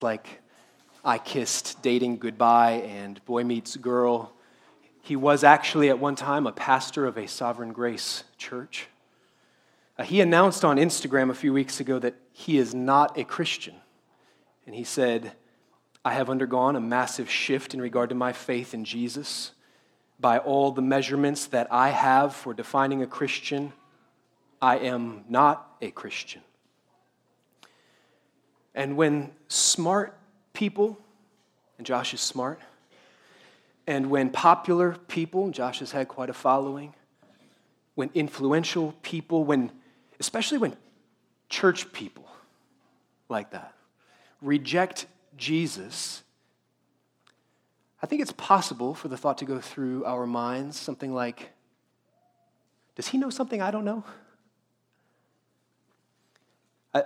like I kissed dating goodbye and boy meets girl. He was actually at one time a pastor of a Sovereign Grace church. Uh, he announced on Instagram a few weeks ago that he is not a Christian. And he said, I have undergone a massive shift in regard to my faith in Jesus. By all the measurements that I have for defining a Christian, I am not a Christian. And when smart people, and Josh is smart, and when popular people, Josh has had quite a following, when influential people, when especially when church people like that reject Jesus, I think it's possible for the thought to go through our minds something like, does he know something I don't know?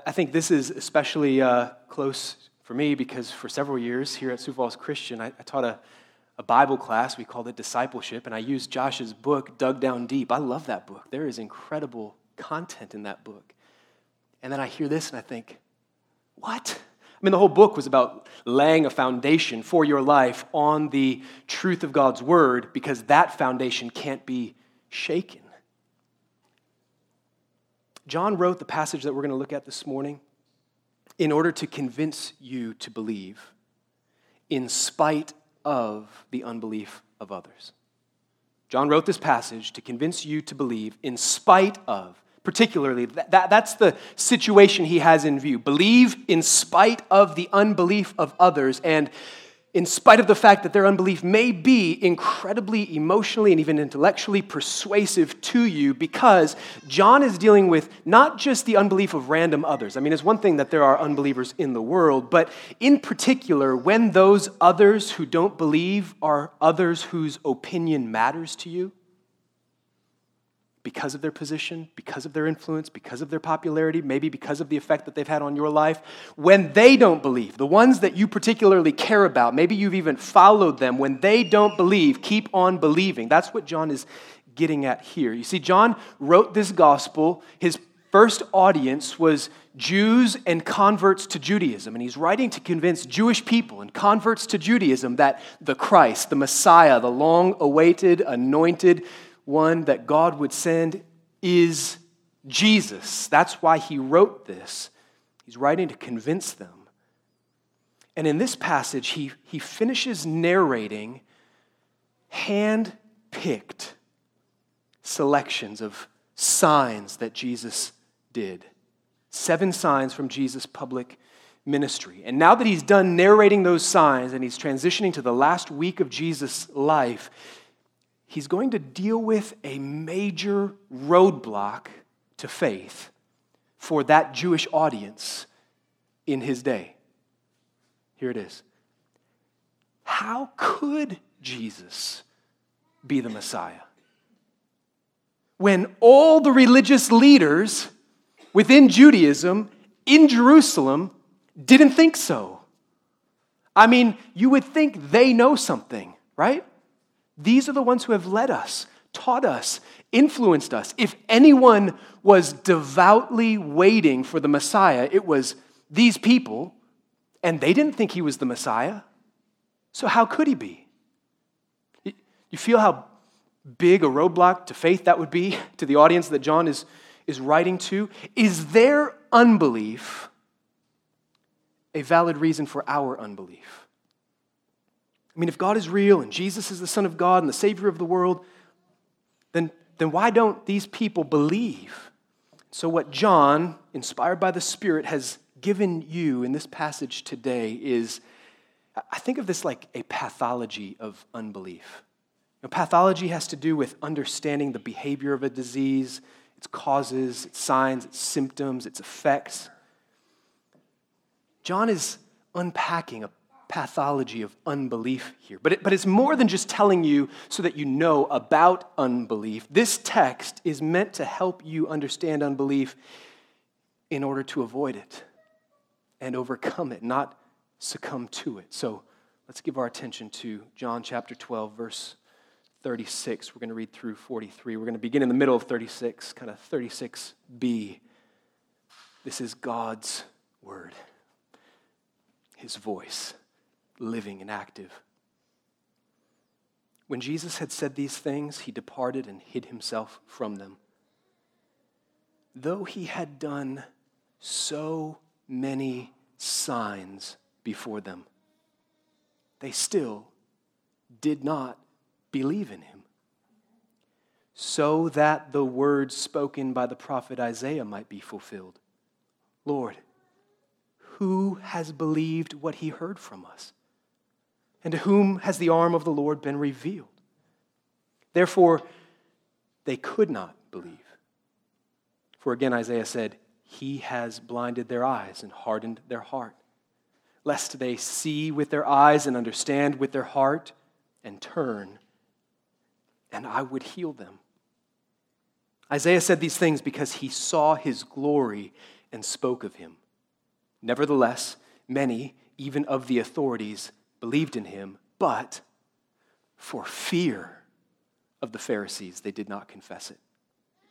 I, think this is especially uh, close for me because for several years here at Sioux Falls Christian, I, I taught a, a Bible class. We called it discipleship, and I used Josh's book, Dug Down Deep. I love that book. There is incredible content in that book. And then I hear this and I think, what? I mean, the whole book was about laying a foundation for your life on the truth of God's word because that foundation can't be shaken. John wrote the passage that we're going to look at this morning in order to convince you to believe in spite of the unbelief of others. John wrote this passage to convince you to believe in spite of, particularly, that, that, that's the situation he has in view. Believe in spite of the unbelief of others. And in spite of the fact that their unbelief may be incredibly emotionally and even intellectually persuasive to you, because John is dealing with not just the unbelief of random others. I mean, it's one thing that there are unbelievers in the world, but in particular, when those others who don't believe are others whose opinion matters to you, because of their position, because of their influence, because of their popularity, maybe because of the effect that they've had on your life, when they don't believe, the ones that you particularly care about, maybe you've even followed them, when they don't believe, keep on believing. That's what John is getting at here. You see, John wrote this gospel. His first audience was Jews and converts to Judaism. And he's writing to convince Jewish people and converts to Judaism that the Christ, the Messiah, the long awaited, anointed, one that God would send is Jesus. That's why he wrote this. He's writing to convince them. And in this passage, he, he finishes narrating hand picked selections of signs that Jesus did. Seven signs from Jesus' public ministry. And now that he's done narrating those signs and he's transitioning to the last week of Jesus' life, he's going to deal with a major roadblock to faith for that Jewish audience in his day. Here it is. How could Jesus be the Messiah? When all the religious leaders within Judaism in Jerusalem didn't think so. I mean, you would think they know something, right? These are the ones who have led us, taught us, influenced us. If anyone was devoutly waiting for the Messiah, it was these people, and they didn't think he was the Messiah. So, how could he be? You feel how big a roadblock to faith that would be to the audience that John is, is writing to? Is their unbelief a valid reason for our unbelief? I mean, if God is real and Jesus is the Son of God and the Savior of the world, then, then why don't these people believe? So, what John, inspired by the Spirit, has given you in this passage today is I think of this like a pathology of unbelief. You know, pathology has to do with understanding the behavior of a disease, its causes, its signs, its symptoms, its effects. John is unpacking a pathology of unbelief here. But, it, but it's more than just telling you so that you know about unbelief. This text is meant to help you understand unbelief in order to avoid it and overcome it, not succumb to it. So let's give our attention to John chapter 12, verse 36. We're going to read through 43. We're going to begin in the middle of 36, kind of 36b. This is God's word. his voice, living and active. When Jesus had said these things, he departed and hid himself from them. Though he had done so many signs before them, they still did not believe in him. So that the words spoken by the prophet Isaiah might be fulfilled Lord, who has believed what he heard from us? And to whom has the arm of the Lord been revealed? Therefore, they could not believe. For again, Isaiah said, He has blinded their eyes and hardened their heart, lest they see with their eyes and understand with their heart and turn, and I would heal them. Isaiah said these things because he saw his glory and spoke of him. Nevertheless, many, even of the authorities, believed in him, but for fear of the Pharisees, they did not confess it,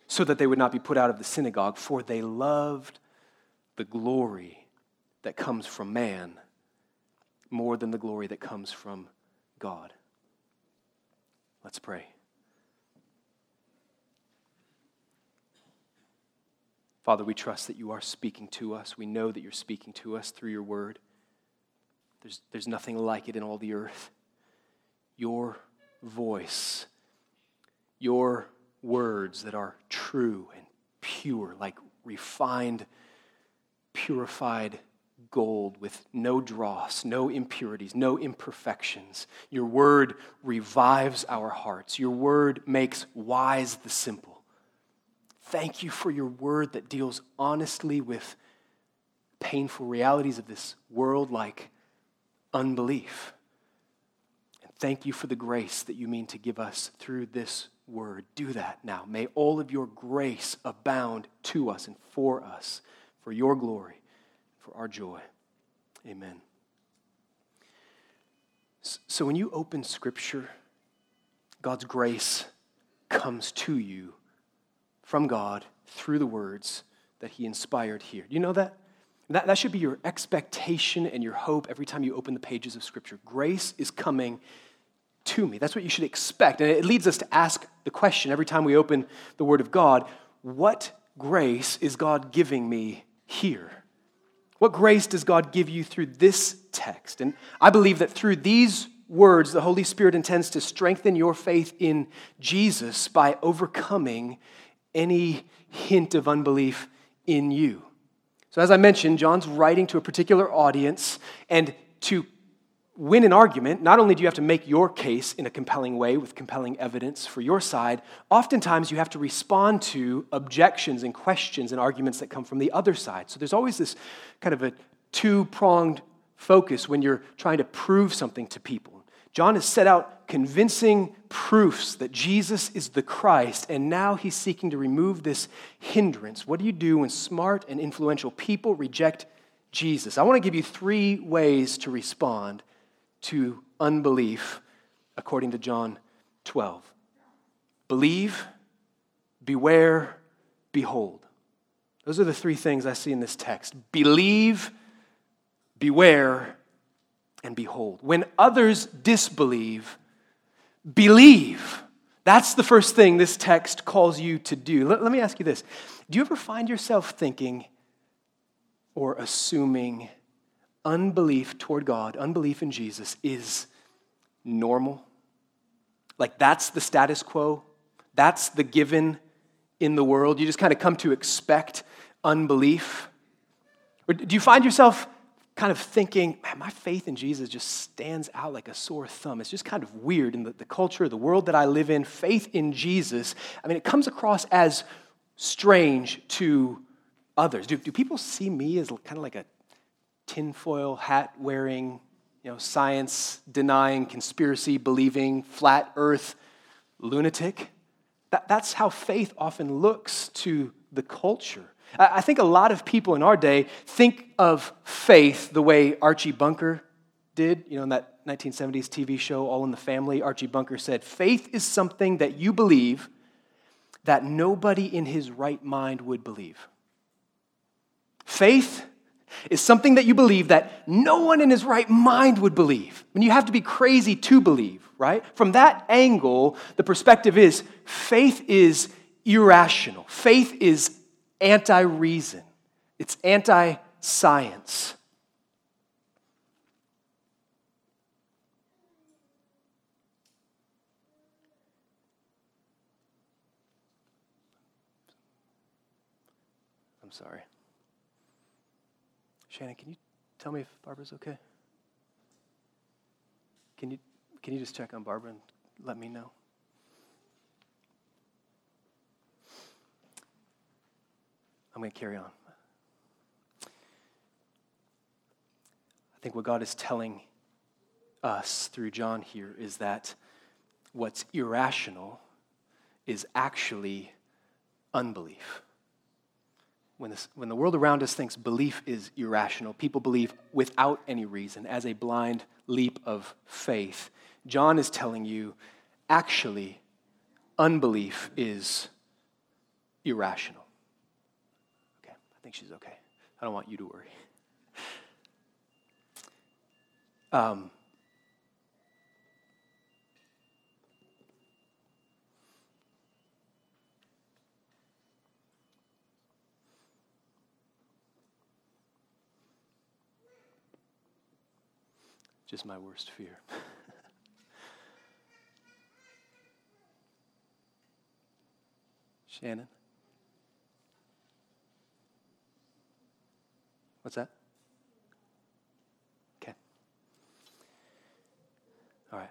so that they would not be put out of the synagogue, for they loved the glory that comes from man more than the glory that comes from God. Let's pray. Father, we trust that you are speaking to us. We know that you're speaking to us through your word. There's, there's nothing like it in all the earth. Your voice, your words that are true and pure, like refined, purified gold with no dross, no impurities, no imperfections. Your word revives our hearts. Your word makes wise the simple. Thank you for your word that deals honestly with painful realities of this world like unbelief. And thank you for the grace that you mean to give us through this word. Do that now. May all of your grace abound to us and for us, for your glory, for our joy. Amen. So when you open Scripture, God's grace comes to you from God through the words that He inspired here. Do you know that? That? That should be your expectation and your hope every time you open the pages of Scripture. Grace is coming to me. That's what you should expect. And it leads us to ask the question every time we open the Word of God what grace is God giving me here? What grace does God give you through this text? And I believe that through these words, the Holy Spirit intends to strengthen your faith in Jesus by overcoming any hint of unbelief in you. So, as I mentioned, John's writing to a particular audience, and to win an argument, not only do you have to make your case in a compelling way with compelling evidence for your side, oftentimes you have to respond to objections and questions and arguments that come from the other side. So, there's always this kind of a two pronged focus when you're trying to prove something to people. John has set out convincing proofs that Jesus is the Christ, and now he's seeking to remove this hindrance. What do you do when smart and influential people reject Jesus? I want to give you three ways to respond to unbelief according to John 12 believe, beware, behold. Those are the three things I see in this text believe, beware, and behold. When others disbelieve, believe. That's the first thing this text calls you to do. Let, let, me ask you this Do you ever find yourself thinking or assuming unbelief toward God, unbelief in Jesus, is normal? Like that's the status quo? That's the given in the world? You just kind of come to expect unbelief? Or do you find yourself kind of thinking, man, my faith in Jesus just stands out like a sore thumb. It's just kind of weird in the, the culture, the world that I live in. Faith in Jesus, I mean, it comes across as strange to others. Do, do people see me as kind of like a tinfoil hat wearing, you know, science denying, conspiracy believing, flat earth lunatic? That, that's how faith often looks to the culture. I think a lot of people in our day think of faith the way Archie Bunker did. You know, in that 1970s TV show, All in the Family, Archie Bunker said, Faith is something that you believe that nobody in his right mind would believe. Faith is something that you believe that no one in his right mind would believe. I mean, you have to be crazy to believe, right? From that angle, the perspective is faith is irrational, faith is anti reason, it's anti science. I'm sorry. Shannon, can you tell me if Barbara's okay? Can you, can you just check on Barbara and let me know? I'm going to carry on. I think what God is telling us through John here is that what's irrational is actually unbelief. When, this, when the world around us thinks belief is irrational, people believe without any reason, as a blind leap of faith. John is telling you actually, unbelief is irrational. I think she's okay. I don't want you to worry. Um, just my worst fear. Shannon? What's that? Okay. All right.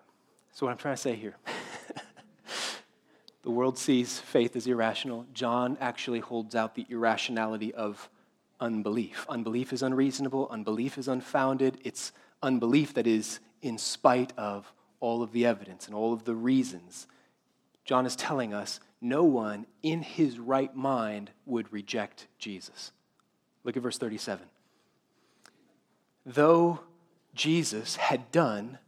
So, what I'm trying to say here the world sees faith as irrational. John actually holds out the irrationality of unbelief. Unbelief is unreasonable, unbelief is unfounded. It's unbelief that is in spite of all of the evidence and all of the reasons. John is telling us no one in his right mind would reject Jesus. Look at verse 37 though Jesus had done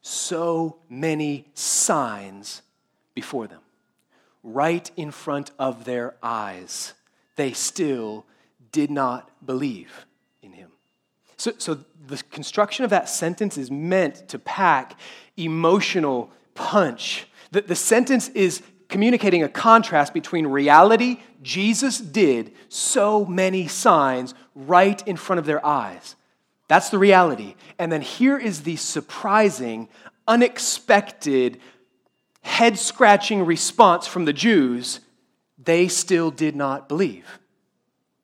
so many signs before them, right in front of their eyes, they still did not believe in him. So, so the construction of that sentence is meant to pack emotional punch. The, the sentence is communicating a contrast between reality, Jesus did so many signs right in front of their eyes that's the reality. And then here is the surprising, unexpected, head scratching response from the Jews they still did not believe.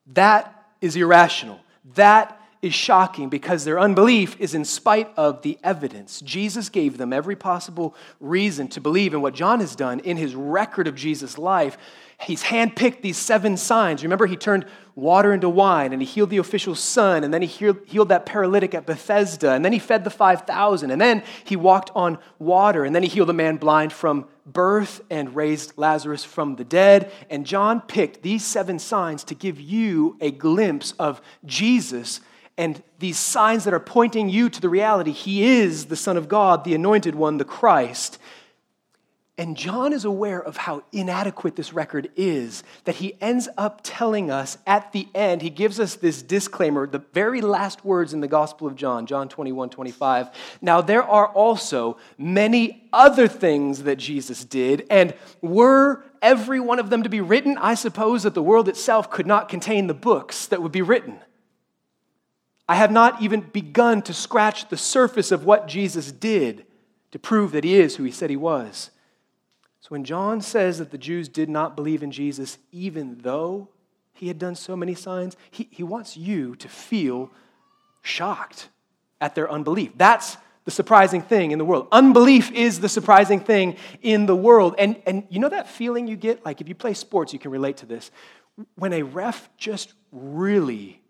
That is irrational. That is shocking because their unbelief is in spite of the evidence. Jesus gave them every possible reason to believe in what John has done in his record of Jesus' life he's handpicked these seven signs. Remember, he turned water into wine and he healed the official's son, and then he healed that paralytic at Bethesda, and then he fed the 5,000, and then he walked on water, and then he healed a man blind from birth and raised Lazarus from the dead. And John picked these seven signs to give you a glimpse of Jesus and these signs that are pointing you to the reality he is the Son of God, the anointed one, the Christ. And John is aware of how inadequate this record is, that he ends up telling us at the end, he gives us this disclaimer, the very last words in the Gospel of John, John 21, 25. Now, there are also many other things that Jesus did, and were every one of them to be written, I suppose that the world itself could not contain the books that would be written. I have not even begun to scratch the surface of what Jesus did to prove that he is who he said he was. So when John says that the Jews did not believe in Jesus, even though he had done so many signs, he, he wants you to feel shocked at their unbelief. That's the surprising thing in the world. Unbelief is the surprising thing in the world. And, and you know that feeling you get? Like if you play sports, you can relate to this. When a ref just really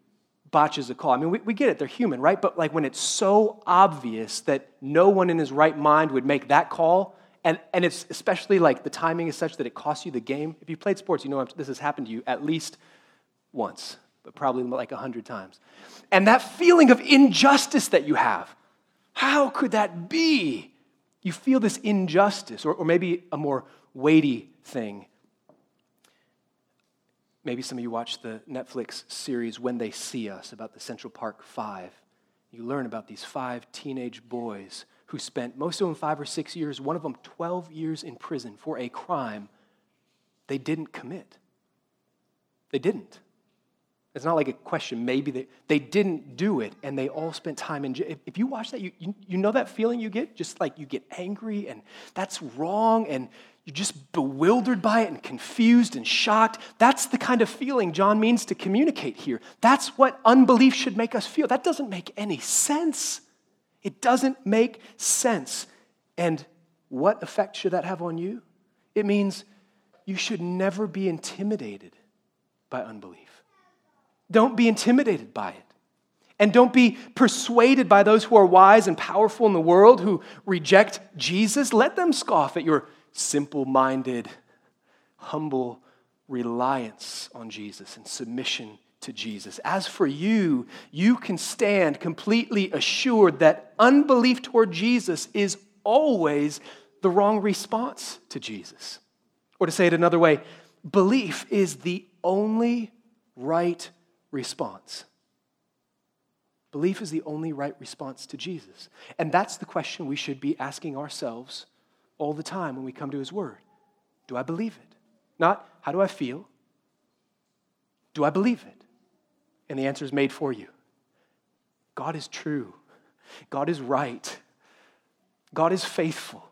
botches a call. I mean, we, we get it, they're human, right? But like when it's so obvious that no one in his right mind would make that call, and, and it's especially like the timing is such that it costs you the game. If you played sports, you know this has happened to you at least once, but probably like a hundred times. And that feeling of injustice that you have, how could that be? You feel this injustice, or, or maybe a more weighty thing. Maybe some of you watch the Netflix series When They See Us about the Central Park Five. You learn about these five teenage boys who spent, most of them five or six years, one of them 12 years in prison for a crime they didn't commit. They didn't. It's not like a question, maybe they, they didn't do it and they all spent time in jail. If, you watch that, you, you, you know that feeling you get? Just like you get angry and that's wrong and you're just bewildered by it and confused and shocked. That's the kind of feeling John means to communicate here. That's what unbelief should make us feel. That doesn't make any sense. It doesn't make sense. And what effect should that have on you? It means you should never be intimidated by unbelief. Don't be intimidated by it. And don't be persuaded by those who are wise and powerful in the world who reject Jesus. Let them scoff at your simple minded, humble reliance on Jesus and submission to Jesus. As for you, you can stand completely assured that unbelief toward Jesus is always the wrong response to Jesus. Or to say it another way, belief is the only right response. Belief is the only right response to Jesus. And that's the question we should be asking ourselves all the time when we come to His Word Do I believe it? Not how do I feel? Do I believe it? And the answer is made for you God is true, God is right, God is faithful.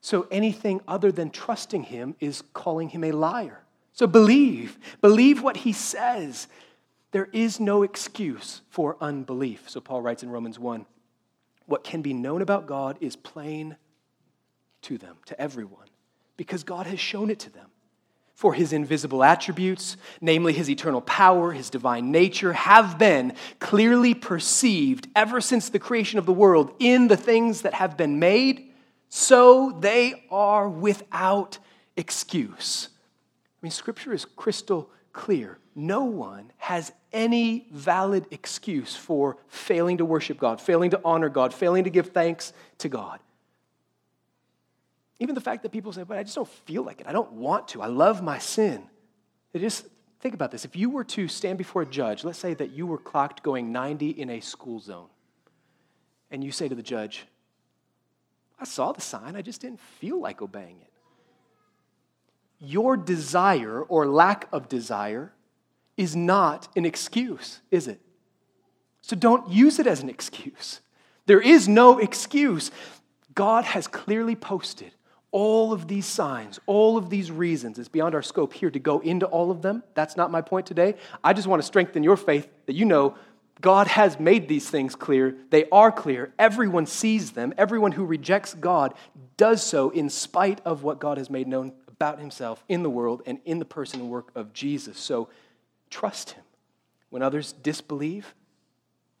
So anything other than trusting Him is calling Him a liar. So believe, believe what He says. There is no excuse for unbelief. So Paul writes in Romans 1 what can be known about God is plain to them, to everyone, because God has shown it to them. For his invisible attributes, namely his eternal power, his divine nature, have been clearly perceived ever since the creation of the world in the things that have been made, so they are without excuse. I mean, scripture is crystal clear. No one has any valid excuse for failing to worship God, failing to honor God, failing to give thanks to God. Even the fact that people say, but I just don't feel like it. I don't want to. I love my sin. Just think about this. If you were to stand before a judge, let's say that you were clocked going 90 in a school zone, and you say to the judge, I saw the sign, I just didn't feel like obeying it. Your desire or lack of desire is not an excuse, is it? So don't use it as an excuse. There is no excuse. God has clearly posted all of these signs, all of these reasons. It's beyond our scope here to go into all of them. That's not my point today. I just want to strengthen your faith that you know God has made these things clear. They are clear. Everyone sees them. Everyone who rejects God does so in spite of what God has made known about himself in the world and in the person and work of Jesus. So trust him. When others disbelieve,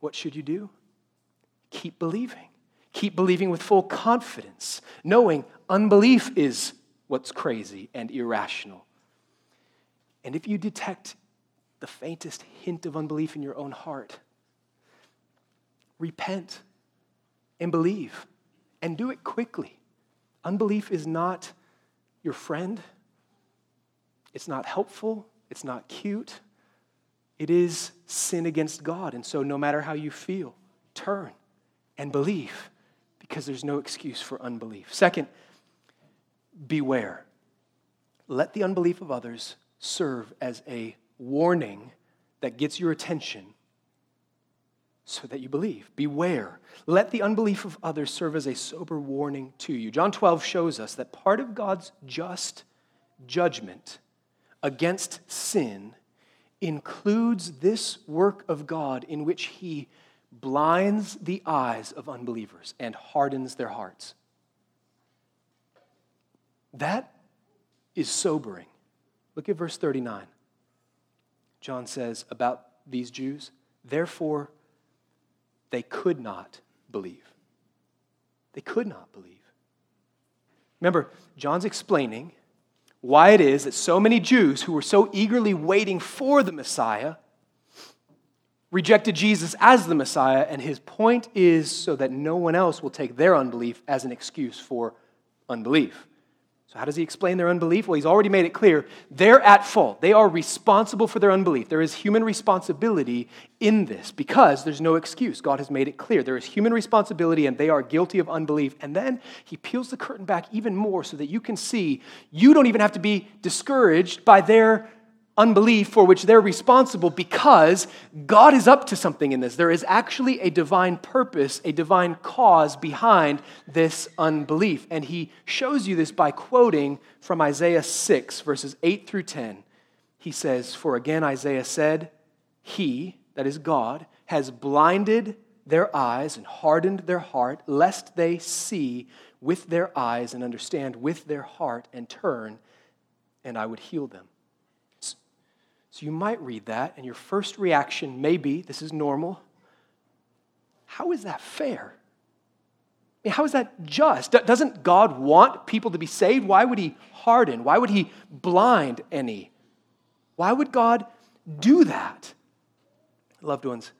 what should you do? Keep believing. Keep believing with full confidence, knowing unbelief is what's crazy and irrational. And if you detect the faintest hint of unbelief in your own heart, repent and believe and do it quickly. Unbelief is not your friend, it's not helpful, it's not cute. It is sin against God. And so, no matter how you feel, turn and believe because there's no excuse for unbelief. Second, beware. Let the unbelief of others serve as a warning that gets your attention so that you believe. Beware. Let the unbelief of others serve as a sober warning to you. John 12 shows us that part of God's just judgment against sin includes this work of God in which he blinds the eyes of unbelievers and hardens their hearts. That is sobering. Look at verse 39. John says about these Jews, therefore they could not believe. They could not believe. Remember, John's explaining why it is that so many Jews who were so eagerly waiting for the Messiah rejected Jesus as the Messiah, and his point is so that no one else will take their unbelief as an excuse for unbelief. So, how does he explain their unbelief? Well, he's already made it clear. They're at fault. They are responsible for their unbelief. There is human responsibility in this because there's no excuse. God has made it clear. There is human responsibility and they are guilty of unbelief. And then he peels the curtain back even more so that you can see you don't even have to be discouraged by their unbelief for which they're responsible because God is up to something in this. There is actually a divine purpose, a divine cause behind this unbelief. And he shows you this by quoting from Isaiah 6, verses 8 through 10. He says, For again Isaiah said, He, that is God, has blinded their eyes and hardened their heart, lest they see with their eyes and understand with their heart and turn, and I would heal them. So you might read that, and your first reaction may be this is normal. How is that fair? I mean, how is that just? Doesn't God want people to be saved? Why would He harden? Why would He blind any? Why would God do that? Loved ones,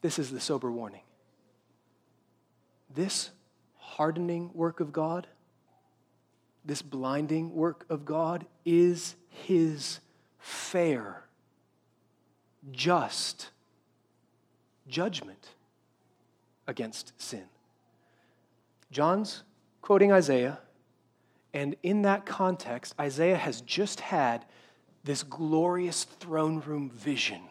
this is the sober warning. This hardening work of God, this blinding work of God, is His fair, just judgment against sin. John's quoting Isaiah, and in that context, Isaiah has just had this glorious throne room vision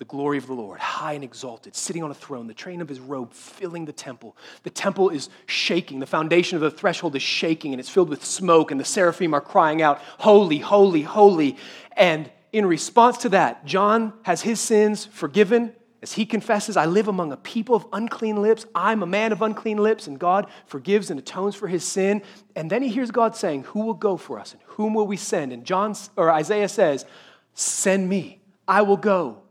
the glory of the Lord, high and exalted, sitting on a throne, the train of his robe filling the temple. The temple is shaking. The foundation of the threshold is shaking, and it's filled with smoke, and the seraphim are crying out, Holy, holy, holy. And in response to that, John has his sins forgiven as he confesses, I live among a people of unclean lips. I'm a man of unclean lips, and God forgives and atones for his sin. And then he hears God saying, Who will go for us? And whom will we send? And John or Isaiah says, Send me. I will go.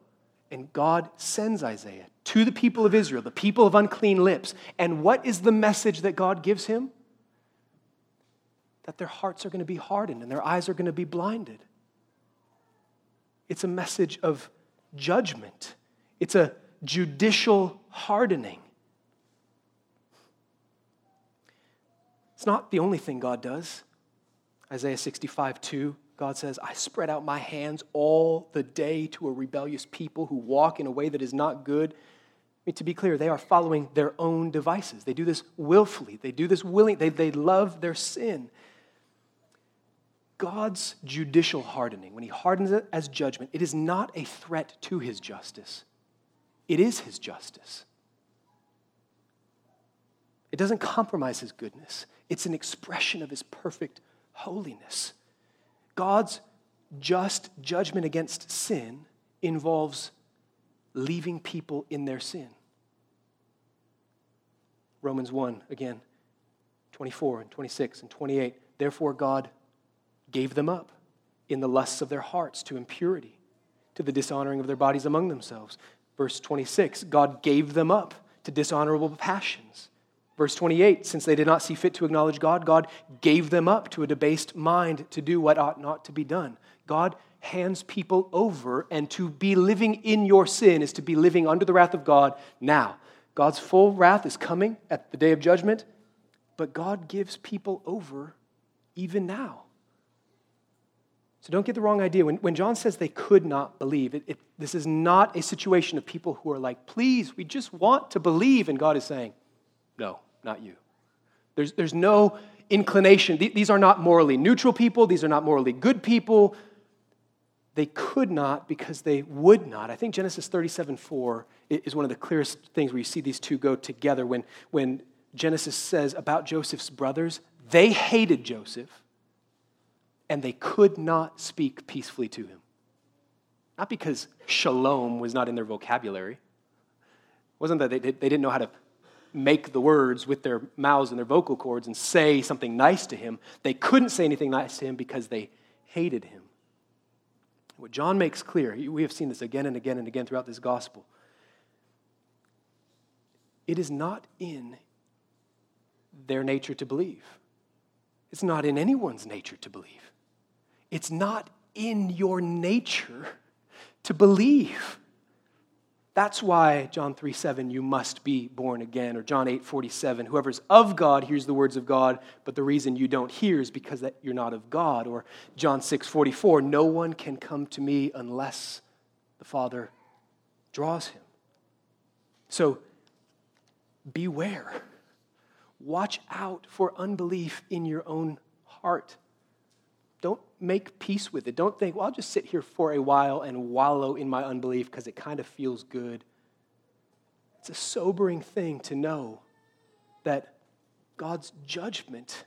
And God sends Isaiah to the people of Israel, the people of unclean lips. And what is the message that God gives him? That their hearts are going to be hardened and their eyes are going to be blinded. It's a message of judgment, it's a judicial hardening. It's not the only thing God does. Isaiah 65 2 God says, I spread out my hands all the day to a rebellious people who walk in a way that is not good. I mean, to be clear, they are following their own devices. They do this willfully, they do this willing, they, they love their sin. God's judicial hardening, when he hardens it as judgment, it is not a threat to his justice. It is his justice. It doesn't compromise his goodness, it's an expression of his perfect holiness. God's just judgment against sin involves leaving people in their sin. Romans 1, again, 24 and 26 and 28. Therefore, God gave them up in the lusts of their hearts to impurity, to the dishonoring of their bodies among themselves. Verse 26 God gave them up to dishonorable passions. Verse 28 Since they did not see fit to acknowledge God, God gave them up to a debased mind to do what ought not to be done. God hands people over, and to be living in your sin is to be living under the wrath of God now. God's full wrath is coming at the day of judgment, but God gives people over even now. So don't get the wrong idea. When, when John says they could not believe, it, it, this is not a situation of people who are like, please, we just want to believe. And God is saying, no not you. There's, there's no inclination. These are not morally neutral people, these are not morally good people. They could not because they would not. I think Genesis 37 4 is one of the clearest things where you see these two go together. When, when Genesis says about Joseph's brothers, they hated Joseph and they could not speak peacefully to him. Not because shalom was not in their vocabulary. It wasn't that they, they didn't know how to make the words with their mouths and their vocal cords and say something nice to him. They couldn't say anything nice to him because they hated him. What John makes clear, we have seen this again and again and again throughout this gospel. It is not in their nature to believe. It's not in anyone's nature to believe. It's not in your nature to believe. That's why John 3 7, you must be born again. Or John 8 47, whoever's of God hears the words of God, but the reason you don't hear is because that you're not of God. Or John 6 44, no one can come to me unless the Father draws him. So beware. Watch out for unbelief in your own heart. Don't make peace with it. Don't think, well, I'll just sit here for a while and wallow in my unbelief because it kind of feels good. It's a sobering thing to know that God's judgment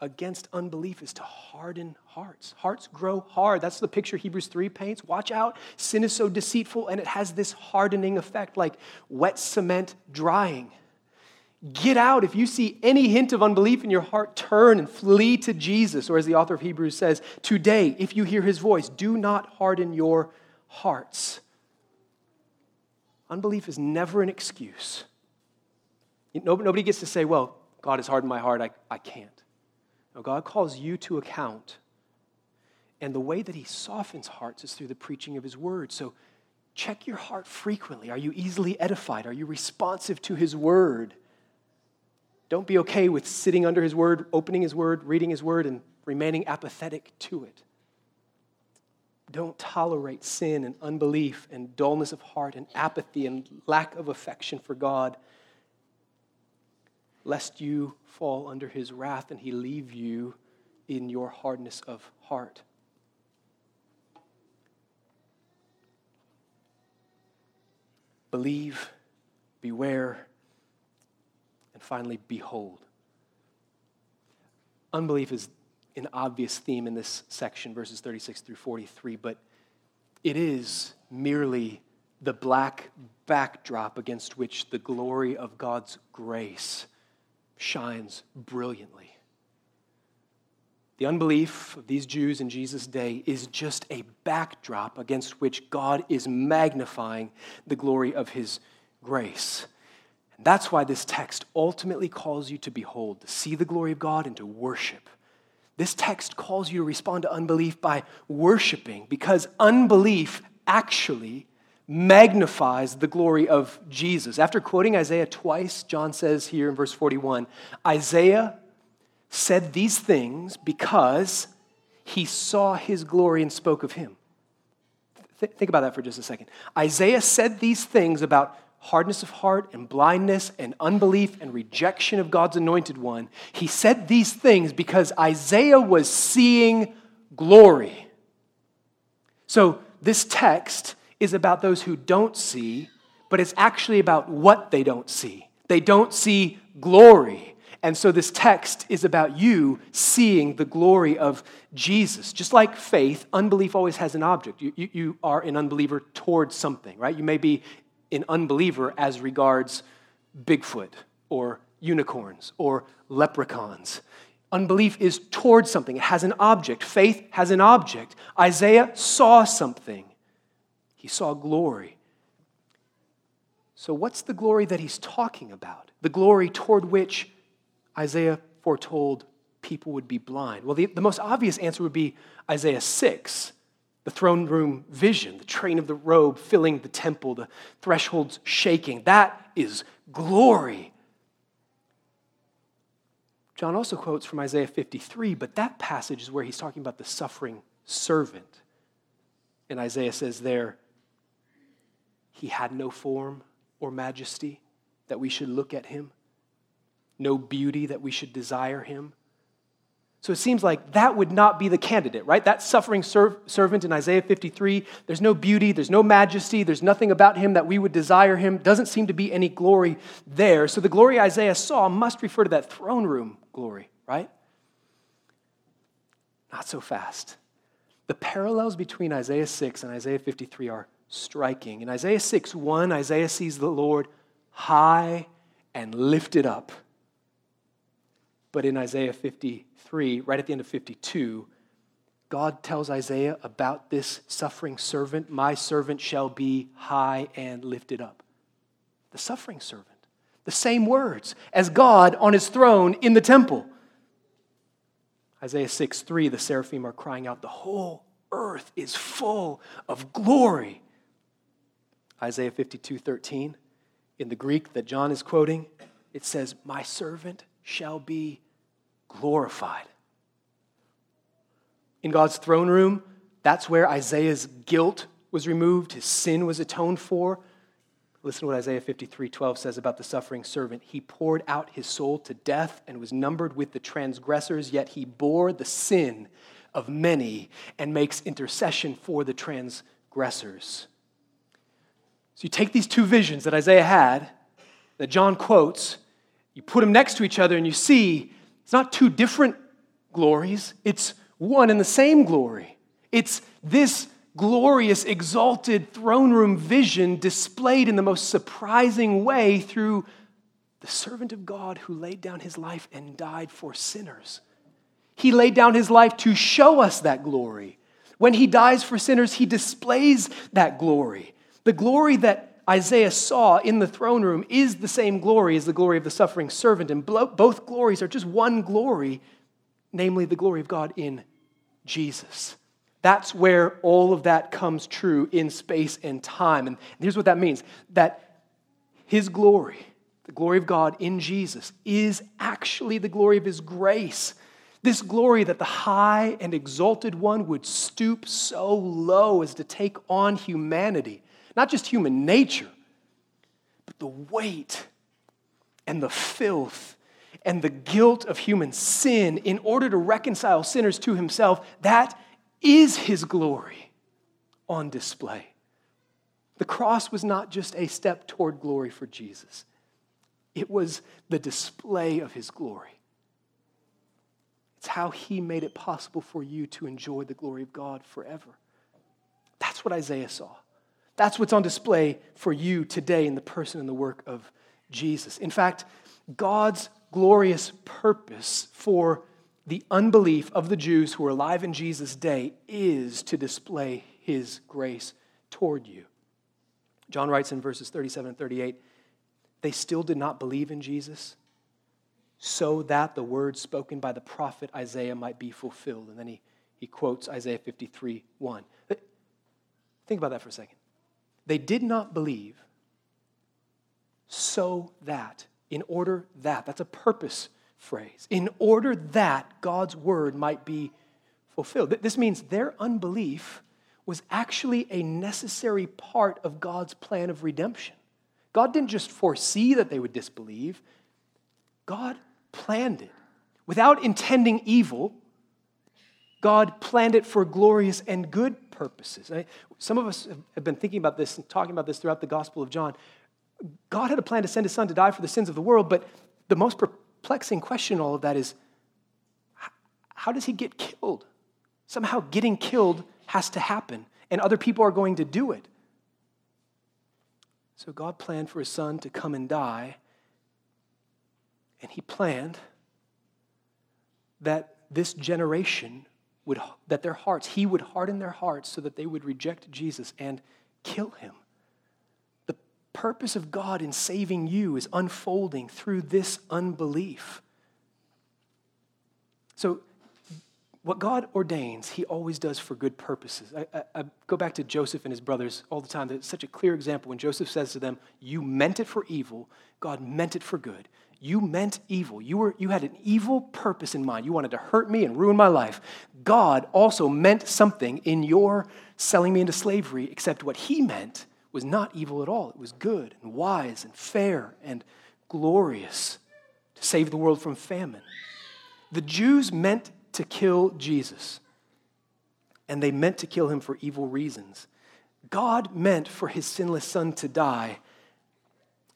against unbelief is to harden hearts. Hearts grow hard. That's the picture Hebrews 3 paints. Watch out. Sin is so deceitful and it has this hardening effect like wet cement drying. Get out. If you see any hint of unbelief in your heart, turn and flee to Jesus. Or as the author of Hebrews says, today, if you hear his voice, do not harden your hearts. Unbelief is never an excuse. Nobody gets to say, well, God has hardened my heart, I, I can't. No, God calls you to account. And the way that he softens hearts is through the preaching of his word. So check your heart frequently. Are you easily edified? Are you responsive to his word? Don't be okay with sitting under his word, opening his word, reading his word, and remaining apathetic to it. Don't tolerate sin and unbelief and dullness of heart and apathy and lack of affection for God, lest you fall under his wrath and he leave you in your hardness of heart. Believe, beware, finally, behold. Unbelief is an obvious theme in this section, verses 36 through 43, but it is merely the black backdrop against which the glory of God's grace shines brilliantly. The unbelief of these Jews in Jesus' day is just a backdrop against which God is magnifying the glory of his grace. And that's why this text ultimately calls you to behold, to see the glory of God and to worship. This text calls you to respond to unbelief by worshiping because unbelief actually magnifies the glory of Jesus. After quoting Isaiah twice, John says here in verse 41 Isaiah said these things because he saw his glory and spoke of him. Th- think about that for just a second. Isaiah said these things about hardness of heart and blindness and unbelief and rejection of God's anointed one, he said these things because Isaiah was seeing glory. So, this text is about those who don't see, but it's actually about what they don't see. They don't see glory. And so this text is about you seeing the glory of Jesus. Just like faith, unbelief always has an object. You, you, you, are an unbeliever towards something, right? You may be an unbeliever as regards Bigfoot or unicorns or leprechauns. Unbelief is towards something, it has an object. Faith has an object. Isaiah saw something, he saw glory. So, what's the glory that he's talking about? The glory toward which Isaiah foretold people would be blind? Well, the, the most obvious answer would be Isaiah 6 the throne room vision, the train of the robe filling the temple, the thresholds shaking. That is glory. John also quotes from Isaiah 53, but that passage is where he's talking about the suffering servant. And Isaiah says there, he had no form or majesty that we should look at him, no beauty that we should desire him. So it seems like that would not be the candidate, right? That suffering servant in Isaiah 53, there's no beauty, there's no majesty, there's nothing about him that we would desire him. Doesn't seem to be any glory there. So the glory Isaiah saw must refer to that throne room glory, right? Not so fast. The parallels between Isaiah 6 and Isaiah 53 are striking. In Isaiah 6 1, Isaiah sees the Lord high and lifted up. But in Isaiah 53, right at the end of 52, God tells Isaiah about this suffering servant My servant shall be high and lifted up. The suffering servant. The same words as God on his throne in the temple. Isaiah 6 3, the seraphim are crying out, The whole earth is full of glory. Isaiah 52 13. In the Greek that John is quoting, it says, My servant shall be glorified. In God's throne room, that's where Isaiah's guilt was removed, his sin was atoned for. Listen to what Isaiah 53 12 says about the suffering servant. He poured out his soul to death and was numbered with the transgressors, yet he bore the sin of many and makes intercession for the transgressors. So you take these two visions that Isaiah had, that John quotes, you put them next to each other, and you see it's not two different glories, it's one and the same glory. It's this glorious, exalted throne room vision displayed in the most surprising way through the servant of God who laid down his life and died for sinners. He laid down his life to show us that glory. When he dies for sinners, he displays that glory. The glory that Isaiah saw in the throne room is the same glory as the glory of the suffering servant, and both glories are just one glory, namely the glory of God in Jesus. That's where all of that comes true in space and time. And here's what that means that His glory, the glory of God in Jesus, is actually the glory of His grace. This glory that the high and exalted one would stoop so low as to take on humanity, not just human nature, but the weight and the filth and the guilt of human sin in order to reconcile sinners to himself. That is his glory on display. The cross was not just a step toward glory for Jesus, it was the display of his glory. It's how he made it possible for you to enjoy the glory of God forever. That's what Isaiah saw. That's what's on display for you today in the person and the work of Jesus. In fact, God's glorious purpose for the unbelief of the Jews who were alive in Jesus' day is to display his grace toward you. John writes in verses 37 and 38 they still did not believe in Jesus, so that the words spoken by the prophet Isaiah might be fulfilled. And then he, he quotes Isaiah 53 1. Think about that for a second. They did not believe so that, in order that, that's a purpose phrase, in order that God's word might be fulfilled. This means their unbelief was actually a necessary part of God's plan of redemption. God didn't just foresee that they would disbelieve, God planned it. Without intending evil, God planned it for glorious and good purposes. Some of us have been thinking about this and talking about this throughout the Gospel of John. God had a plan to send his son to die for the sins of the world, but the most perplexing question all of that is how does he get killed? Somehow getting killed has to happen, and other people are going to do it. So God planned for his son to come and die, and he planned that this generation would that their hearts he would harden their hearts so that they would reject Jesus and kill him The purpose of God in saving you is unfolding through this unbelief. So, what God ordains, He always does for good purposes. I, I, I, go back to Joseph and his brothers all the time. That's such a clear example when Joseph says to them, You meant it for evil, God meant it for good. You meant evil. You, were, you had an evil purpose in mind. You wanted to hurt me and ruin my life. God also meant something in your selling me into slavery, except what He meant was not evil at all. It was good and wise and fair and glorious to save the world from famine. The Jews meant to kill Jesus, and they meant to kill him for evil reasons. God meant for his sinless son to die,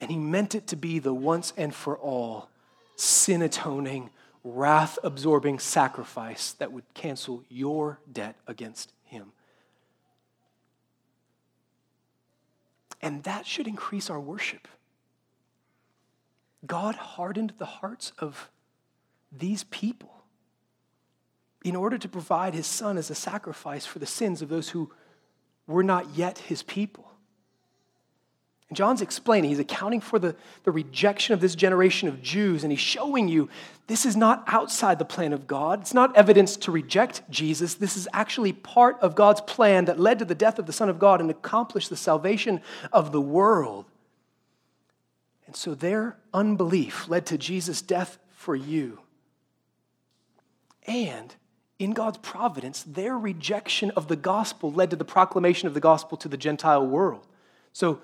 and he meant it to be the once and for all sin atoning, wrath absorbing sacrifice that would cancel your debt against him. And that should increase our worship. God hardened the hearts of these people in order to provide his son as a sacrifice for the sins of those who were not yet his people. And John's explaining, he's accounting for the, the rejection of this generation of Jews, and he's showing you this is not outside the plan of God. It's not evidence to reject Jesus. This is actually part of God's plan that led to the death of the Son of God and accomplished the salvation of the world. And so their unbelief led to Jesus' death for you. And in God's providence, their rejection of the gospel led to the proclamation of the gospel to the Gentile world. So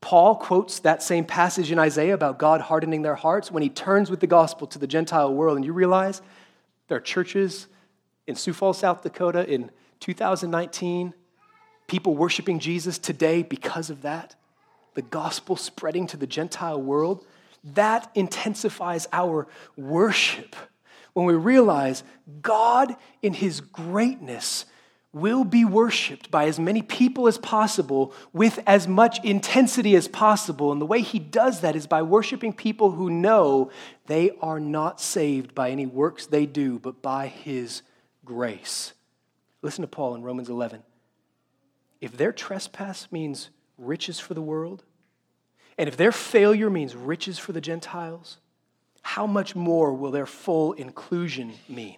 Paul quotes that same passage in Isaiah about God hardening their hearts when he turns with the gospel to the Gentile world. And you realize there are churches in Sioux Falls, South Dakota in 2019, people worshiping Jesus today because of that. The gospel spreading to the Gentile world. That intensifies our worship when we realize God, in his greatness, will be worshiped by as many people as possible with as much intensity as possible. And the way he does that is by worshiping people who know they are not saved by any works they do, but by his grace. Listen to Paul in Romans 11. If their trespass means riches for the world, and if their failure means riches for the Gentiles, how much more will their full inclusion mean?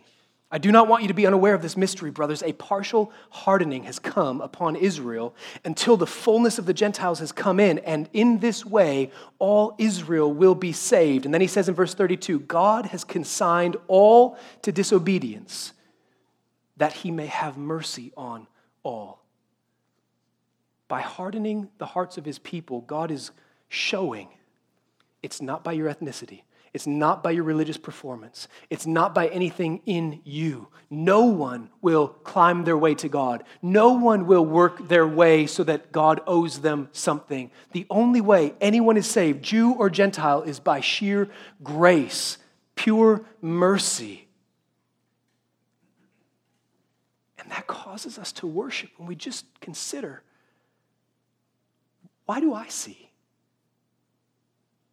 I do not want you to be unaware of this mystery, brothers. A partial hardening has come upon Israel until the fullness of the Gentiles has come in, and in this way all Israel will be saved. And then he says in verse 32 God has consigned all to disobedience that he may have mercy on all. By hardening the hearts of his people, God is showing it's not by your ethnicity, it's not by your religious performance. It's not by anything in you. No one will climb their way to God. No one will work their way so that God owes them something. The only way anyone is saved, Jew or Gentile, is by sheer grace, pure mercy. And that causes us to worship when we just consider why do I see?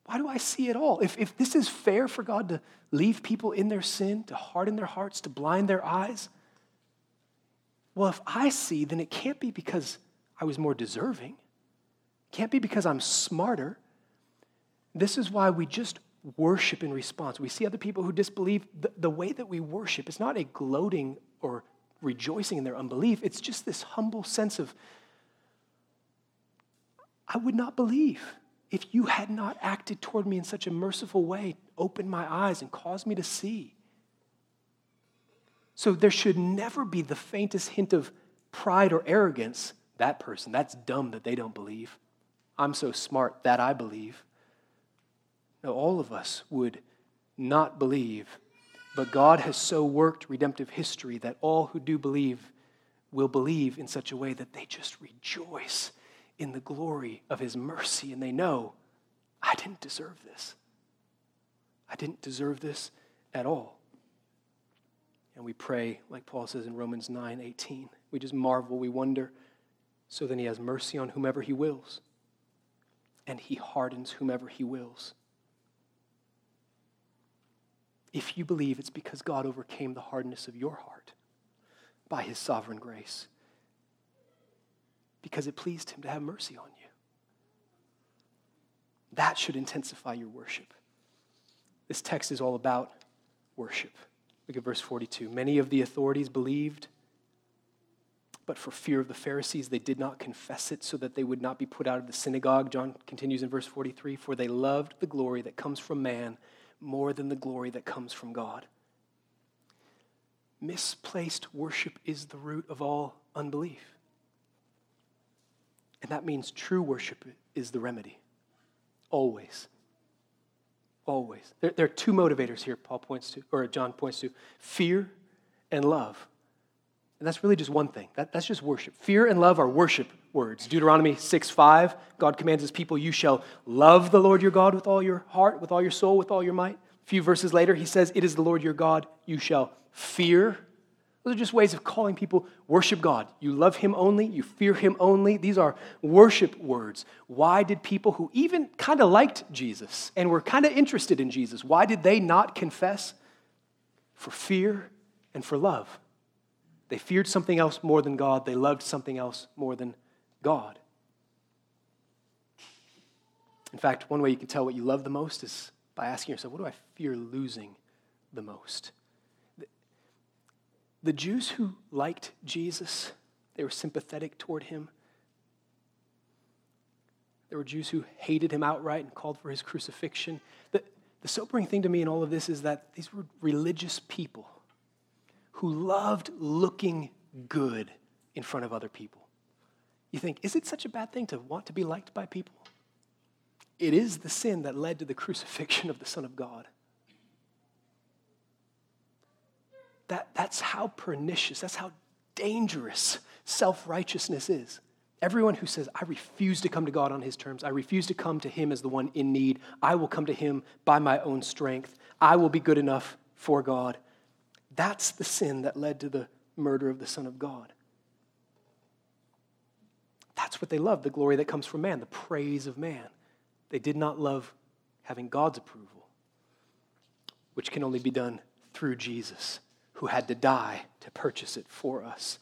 Why do I see it all? If, if this is fair for God to leave people in their sin, to harden their hearts, to blind their eyes, well, if I see, then it can't be because I was more deserving. It can't be because I'm smarter. This is why we just worship in response. We see other people who disbelieve. The, the way that we worship is not a gloating or rejoicing in their unbelief, it's just this humble sense of, I would not believe if you had not acted toward me in such a merciful way, opened my eyes and caused me to see. So there should never be the faintest hint of pride or arrogance. That person, that's dumb that they don't believe. I'm so smart that I believe. No, all of us would not believe, but God has so worked redemptive history that all who do believe will believe in such a way that they just rejoice in the glory of his mercy, and they know, I didn't deserve this. I didn't deserve this at all. And we pray, like Paul says in Romans 9 18. We just marvel, we wonder. So then he has mercy on whomever he wills, and he hardens whomever he wills. If you believe, it's because God overcame the hardness of your heart by his sovereign grace because it pleased him to have mercy on you. That should intensify your worship. This text is all about worship. Look at verse 42. Many of the authorities believed, but for fear of the Pharisees, they did not confess it so that they would not be put out of the synagogue. John continues in verse 43 For they loved the glory that comes from man more than the glory that comes from God. Misplaced worship is the root of all unbelief. And that means true worship is the remedy. Always. Always. There, there, are two motivators here, Paul points to, or John points to fear and love. And that's really just one thing. That, that's just worship. Fear and love are worship words. Deuteronomy 6 5, God commands his people, You shall love the Lord your God with all your heart, with all your soul, with all your might. A few verses later, he says, It is the Lord your God you shall fear those are just ways of calling people worship God. You love Him only, you fear Him only. These are worship words. Why did people who even kind of liked Jesus and were kind of interested in Jesus, why did they not confess? For fear and for love. They feared something else more than God, they loved something else more than God. In fact, one way you can tell what you love the most is by asking yourself, what do I fear losing the most? The Jews who liked Jesus, they were sympathetic toward him. There were Jews who hated him outright and called for his crucifixion. The, the sobering thing to me in all of this is that these were religious people who loved looking good in front of other people. You think, is it such a bad thing to want to be liked by people? It is the sin that led to the crucifixion of the Son of God. That, that's how pernicious, that's how dangerous self righteousness is. Everyone who says, I refuse to come to God on his terms, I refuse to come to him as the one in need, I will come to him by my own strength, I will be good enough for God. That's the sin that led to the murder of the Son of God. That's what they loved the glory that comes from man, the praise of man. They did not love having God's approval, which can only be done through Jesus, who had to die to purchase it for us.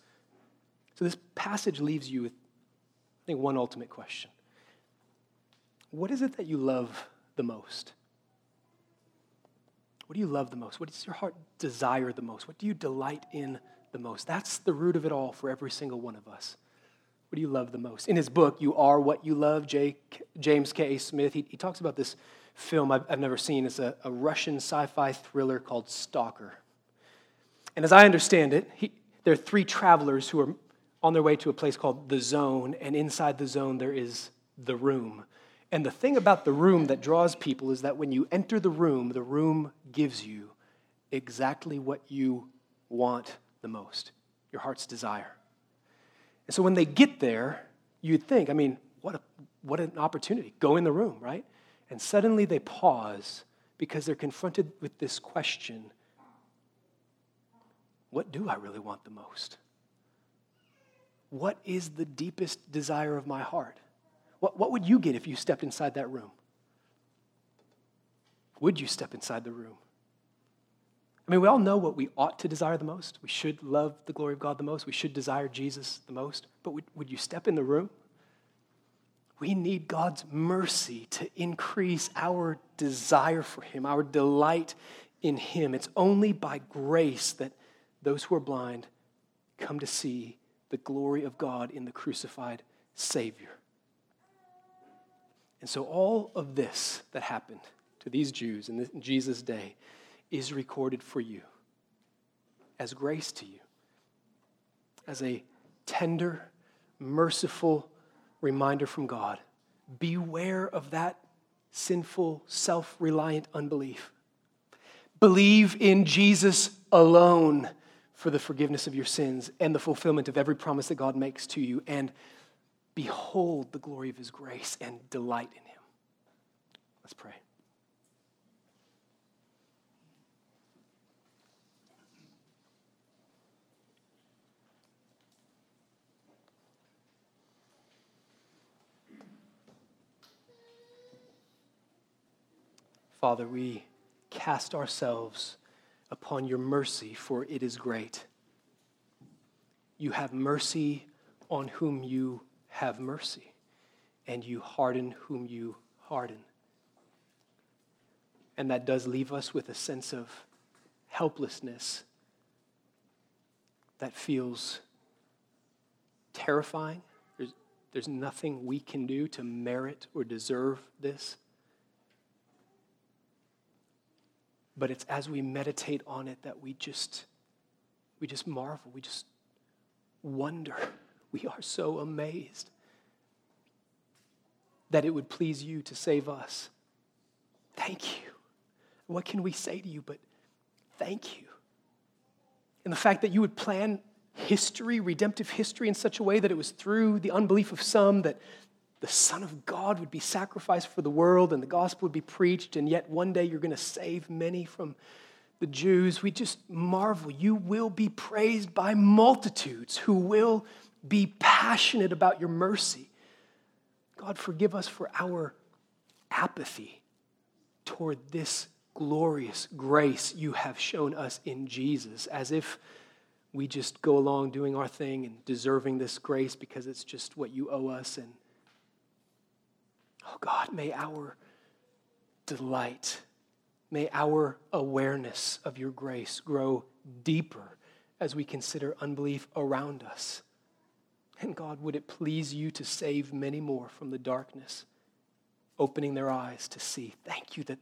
So this passage leaves you with I think one ultimate question What is it that you love the most? What do you love the most? What does your heart desire the most? What do you delight in the most? That's the root of it all for every single one of us. What do you love the most? In his book, You Are What You Love, James K. Smith, he, he talks about this film I've, I've never seen. It's a, a Russian sci fi thriller called Stalker. And as I understand it, he, there are three travelers who are on their way to a place called the zone, and inside the zone there is the room. And the thing about the room that draws people is that when you enter the room, the room gives you exactly what you want the most your heart's desire. And so when they get there, you'd think, I mean, what, a, what an opportunity. Go in the room, right? And suddenly they pause because they're confronted with this question What do I really want the most? What is the deepest desire of my heart? What, what would you get if you stepped inside that room? Would you step inside the room? I mean, we all know what we ought to desire the most. We should love the glory of God the most. We should desire Jesus the most. But would, would you step in the room? We need God's mercy to increase our desire for Him, our delight in Him. It's only by grace that those who are blind come to see the glory of God in the crucified Savior. And so, all of this that happened to these Jews in, Jesus' day is recorded for you as grace to you, as a tender, merciful reminder from God. Beware of that sinful, self reliant unbelief. Believe in Jesus alone for the forgiveness of your sins and the fulfillment of every promise that God makes to you, and behold the glory of his grace and delight in him. Let's pray. Father, we cast ourselves upon your mercy, for it is great. You have mercy on whom you have mercy, and you harden whom you harden. And that does leave us with a sense of helplessness that feels terrifying. There's, there's nothing we can do to merit or deserve this. But it's as we meditate on it that we just we just marvel, we just wonder. We are so amazed that it would please you to save us. Thank you. What can we say to you but thank you? And the fact that you would plan history, redemptive history, in such a way that it was through the unbelief of some that the Son of God would be sacrificed for the world and the gospel would be preached, and yet one day you're going to save many from the Jews. We just marvel. You will be praised by multitudes who will be passionate about your mercy. God, forgive us for our apathy toward this glorious grace you have shown us in Jesus, as if we just go along doing our thing and deserving this grace because it's just what you owe us and Oh God, may our delight, may our awareness of your grace grow deeper as we consider unbelief around us. And God, would it please you to save many more from the darkness, opening their eyes to see? Thank you that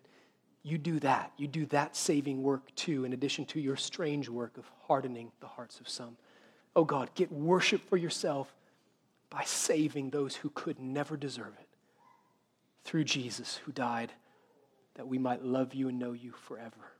you do that. You do that saving work too, in addition to your strange work of hardening the hearts of some. Oh God, get worship for yourself by saving those who could never deserve it through Jesus who died that we might love you and know you forever.